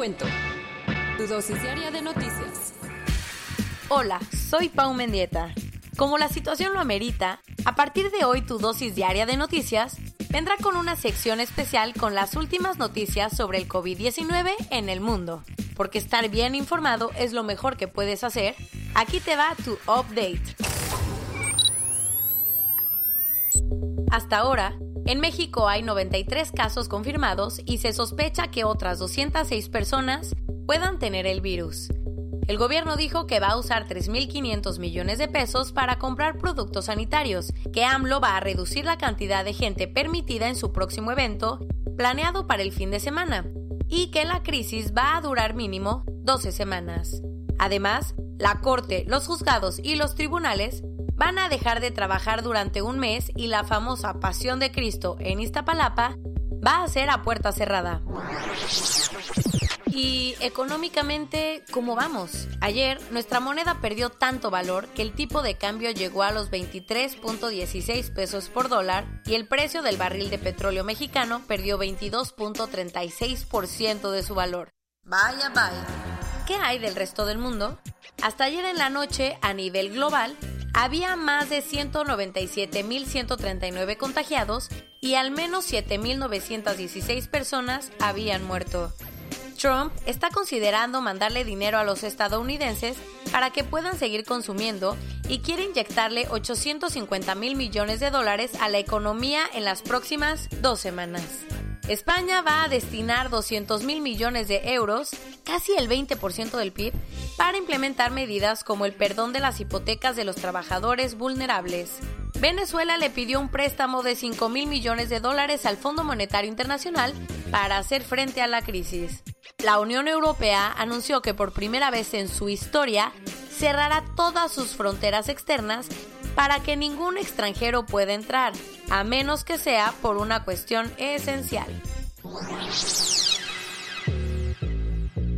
Tu dosis diaria de noticias. Hola, soy Pau Mendieta. Como la situación lo amerita, a partir de hoy tu dosis diaria de noticias vendrá con una sección especial con las últimas noticias sobre el COVID-19 en el mundo. Porque estar bien informado es lo mejor que puedes hacer. Aquí te va tu update. Hasta ahora, en México hay 93 casos confirmados y se sospecha que otras 206 personas puedan tener el virus. El gobierno dijo que va a usar 3.500 millones de pesos para comprar productos sanitarios, que AMLO va a reducir la cantidad de gente permitida en su próximo evento, planeado para el fin de semana, y que la crisis va a durar mínimo 12 semanas. Además, la Corte, los juzgados y los tribunales van a dejar de trabajar durante un mes y la famosa Pasión de Cristo en Iztapalapa va a ser a puerta cerrada. Y económicamente, ¿cómo vamos? Ayer nuestra moneda perdió tanto valor que el tipo de cambio llegó a los 23.16 pesos por dólar y el precio del barril de petróleo mexicano perdió 22.36% de su valor. Vaya, vaya. ¿Qué hay del resto del mundo? Hasta ayer en la noche, a nivel global, había más de 197.139 contagiados y al menos 7.916 personas habían muerto. Trump está considerando mandarle dinero a los estadounidenses para que puedan seguir consumiendo y quiere inyectarle 850 mil millones de dólares a la economía en las próximas dos semanas. España va a destinar 200 mil millones de euros, casi el 20% del PIB, para implementar medidas como el perdón de las hipotecas de los trabajadores vulnerables. Venezuela le pidió un préstamo de 5 mil millones de dólares al Fondo Monetario Internacional para hacer frente a la crisis. La Unión Europea anunció que por primera vez en su historia cerrará todas sus fronteras externas para que ningún extranjero pueda entrar, a menos que sea por una cuestión esencial.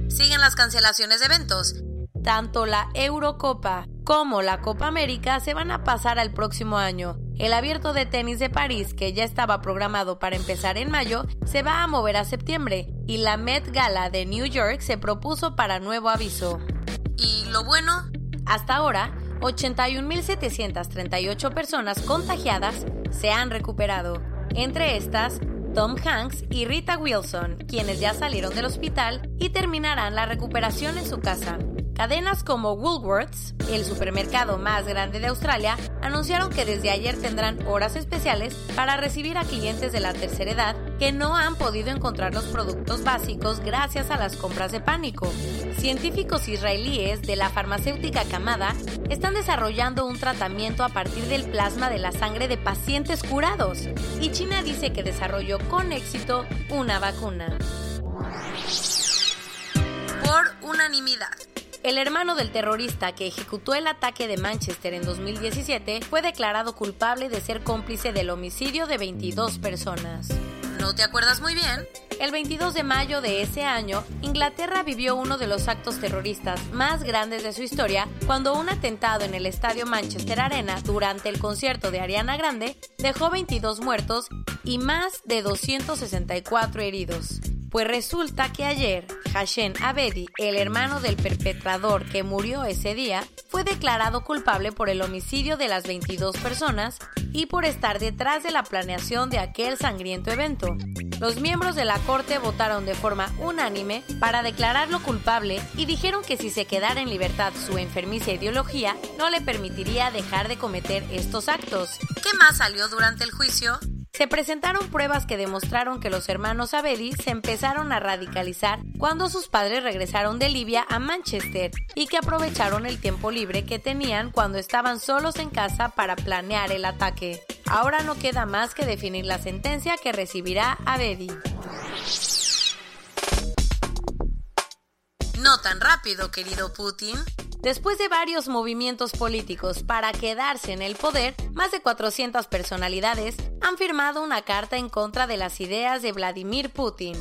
Siguen las cancelaciones de eventos. Tanto la Eurocopa como la Copa América se van a pasar al próximo año. El abierto de tenis de París, que ya estaba programado para empezar en mayo, se va a mover a septiembre y la Met Gala de New York se propuso para nuevo aviso. Y lo bueno, hasta ahora, 81.738 personas contagiadas se han recuperado. Entre estas, Tom Hanks y Rita Wilson, quienes ya salieron del hospital y terminarán la recuperación en su casa. Cadenas como Woolworths, el supermercado más grande de Australia, anunciaron que desde ayer tendrán horas especiales para recibir a clientes de la tercera edad que no han podido encontrar los productos básicos gracias a las compras de pánico. Científicos israelíes de la farmacéutica Kamada están desarrollando un tratamiento a partir del plasma de la sangre de pacientes curados y China dice que desarrolló con éxito una vacuna. Por unanimidad. El hermano del terrorista que ejecutó el ataque de Manchester en 2017 fue declarado culpable de ser cómplice del homicidio de 22 personas. ¿No te acuerdas muy bien? El 22 de mayo de ese año, Inglaterra vivió uno de los actos terroristas más grandes de su historia cuando un atentado en el estadio Manchester Arena durante el concierto de Ariana Grande dejó 22 muertos y más de 264 heridos. Pues resulta que ayer, Hashem Abedi, el hermano del perpetrador que murió ese día, fue declarado culpable por el homicidio de las 22 personas y por estar detrás de la planeación de aquel sangriento evento. Los miembros de la corte votaron de forma unánime para declararlo culpable y dijeron que si se quedara en libertad su enfermiza ideología, no le permitiría dejar de cometer estos actos. ¿Qué más salió durante el juicio? Se presentaron pruebas que demostraron que los hermanos Abedi se empezaron a radicalizar cuando sus padres regresaron de Libia a Manchester y que aprovecharon el tiempo libre que tenían cuando estaban solos en casa para planear el ataque. Ahora no queda más que definir la sentencia que recibirá Abedi. No tan rápido, querido Putin. Después de varios movimientos políticos para quedarse en el poder, más de 400 personalidades han firmado una carta en contra de las ideas de Vladimir Putin.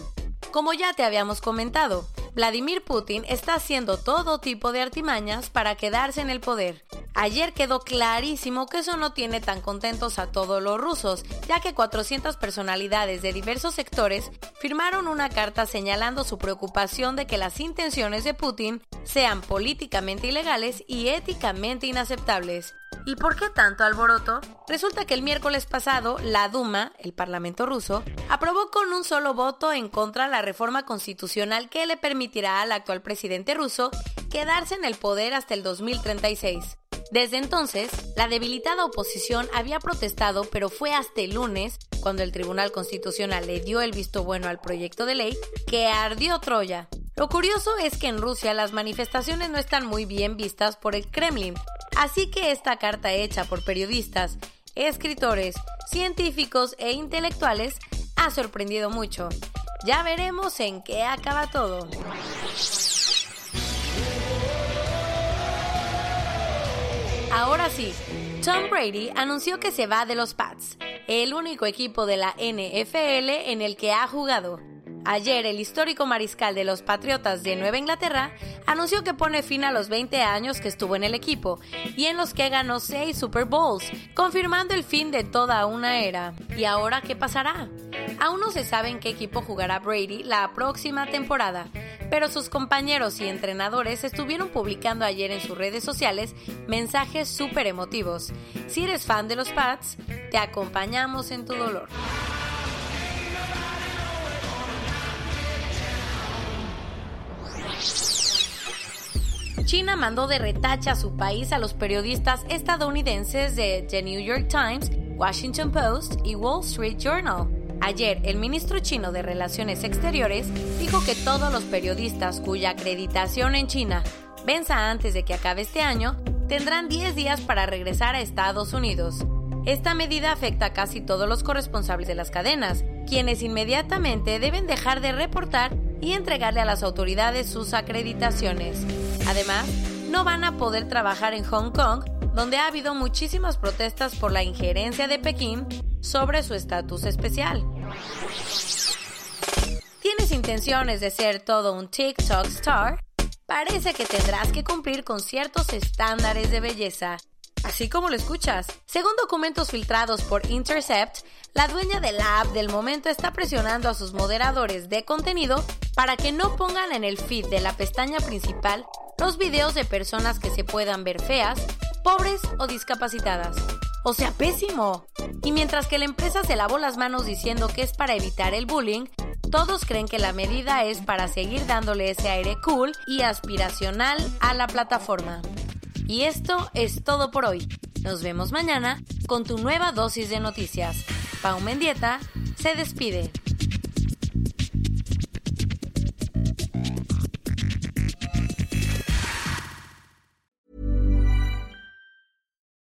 Como ya te habíamos comentado, Vladimir Putin está haciendo todo tipo de artimañas para quedarse en el poder. Ayer quedó clarísimo que eso no tiene tan contentos a todos los rusos, ya que 400 personalidades de diversos sectores firmaron una carta señalando su preocupación de que las intenciones de Putin sean políticamente ilegales y éticamente inaceptables. ¿Y por qué tanto alboroto? Resulta que el miércoles pasado la Duma, el Parlamento ruso, aprobó con un solo voto en contra la reforma constitucional que le permitirá al actual presidente ruso quedarse en el poder hasta el 2036. Desde entonces, la debilitada oposición había protestado, pero fue hasta el lunes, cuando el Tribunal Constitucional le dio el visto bueno al proyecto de ley, que ardió Troya. Lo curioso es que en Rusia las manifestaciones no están muy bien vistas por el Kremlin, así que esta carta hecha por periodistas, escritores, científicos e intelectuales ha sorprendido mucho. Ya veremos en qué acaba todo. Ahora sí, Tom Brady anunció que se va de los Pats, el único equipo de la NFL en el que ha jugado. Ayer el histórico mariscal de los Patriotas de Nueva Inglaterra anunció que pone fin a los 20 años que estuvo en el equipo y en los que ganó 6 Super Bowls, confirmando el fin de toda una era. ¿Y ahora qué pasará? Aún no se sabe en qué equipo jugará Brady la próxima temporada, pero sus compañeros y entrenadores estuvieron publicando ayer en sus redes sociales mensajes súper emotivos. Si eres fan de los Pats, te acompañamos en tu dolor. China mandó de retacha a su país a los periodistas estadounidenses de The New York Times, Washington Post y Wall Street Journal. Ayer, el ministro chino de Relaciones Exteriores dijo que todos los periodistas cuya acreditación en China venza antes de que acabe este año tendrán 10 días para regresar a Estados Unidos. Esta medida afecta a casi todos los corresponsables de las cadenas, quienes inmediatamente deben dejar de reportar y entregarle a las autoridades sus acreditaciones. Además, no van a poder trabajar en Hong Kong, donde ha habido muchísimas protestas por la injerencia de Pekín sobre su estatus especial. ¿Tienes intenciones de ser todo un TikTok star? Parece que tendrás que cumplir con ciertos estándares de belleza así como lo escuchas. Según documentos filtrados por Intercept, la dueña de la app del momento está presionando a sus moderadores de contenido para que no pongan en el feed de la pestaña principal los videos de personas que se puedan ver feas, pobres o discapacitadas. O sea, pésimo. Y mientras que la empresa se lavó las manos diciendo que es para evitar el bullying, todos creen que la medida es para seguir dándole ese aire cool y aspiracional a la plataforma. Y esto es todo por hoy. Nos vemos mañana con tu nueva dosis de noticias. Pau Mendieta se despide.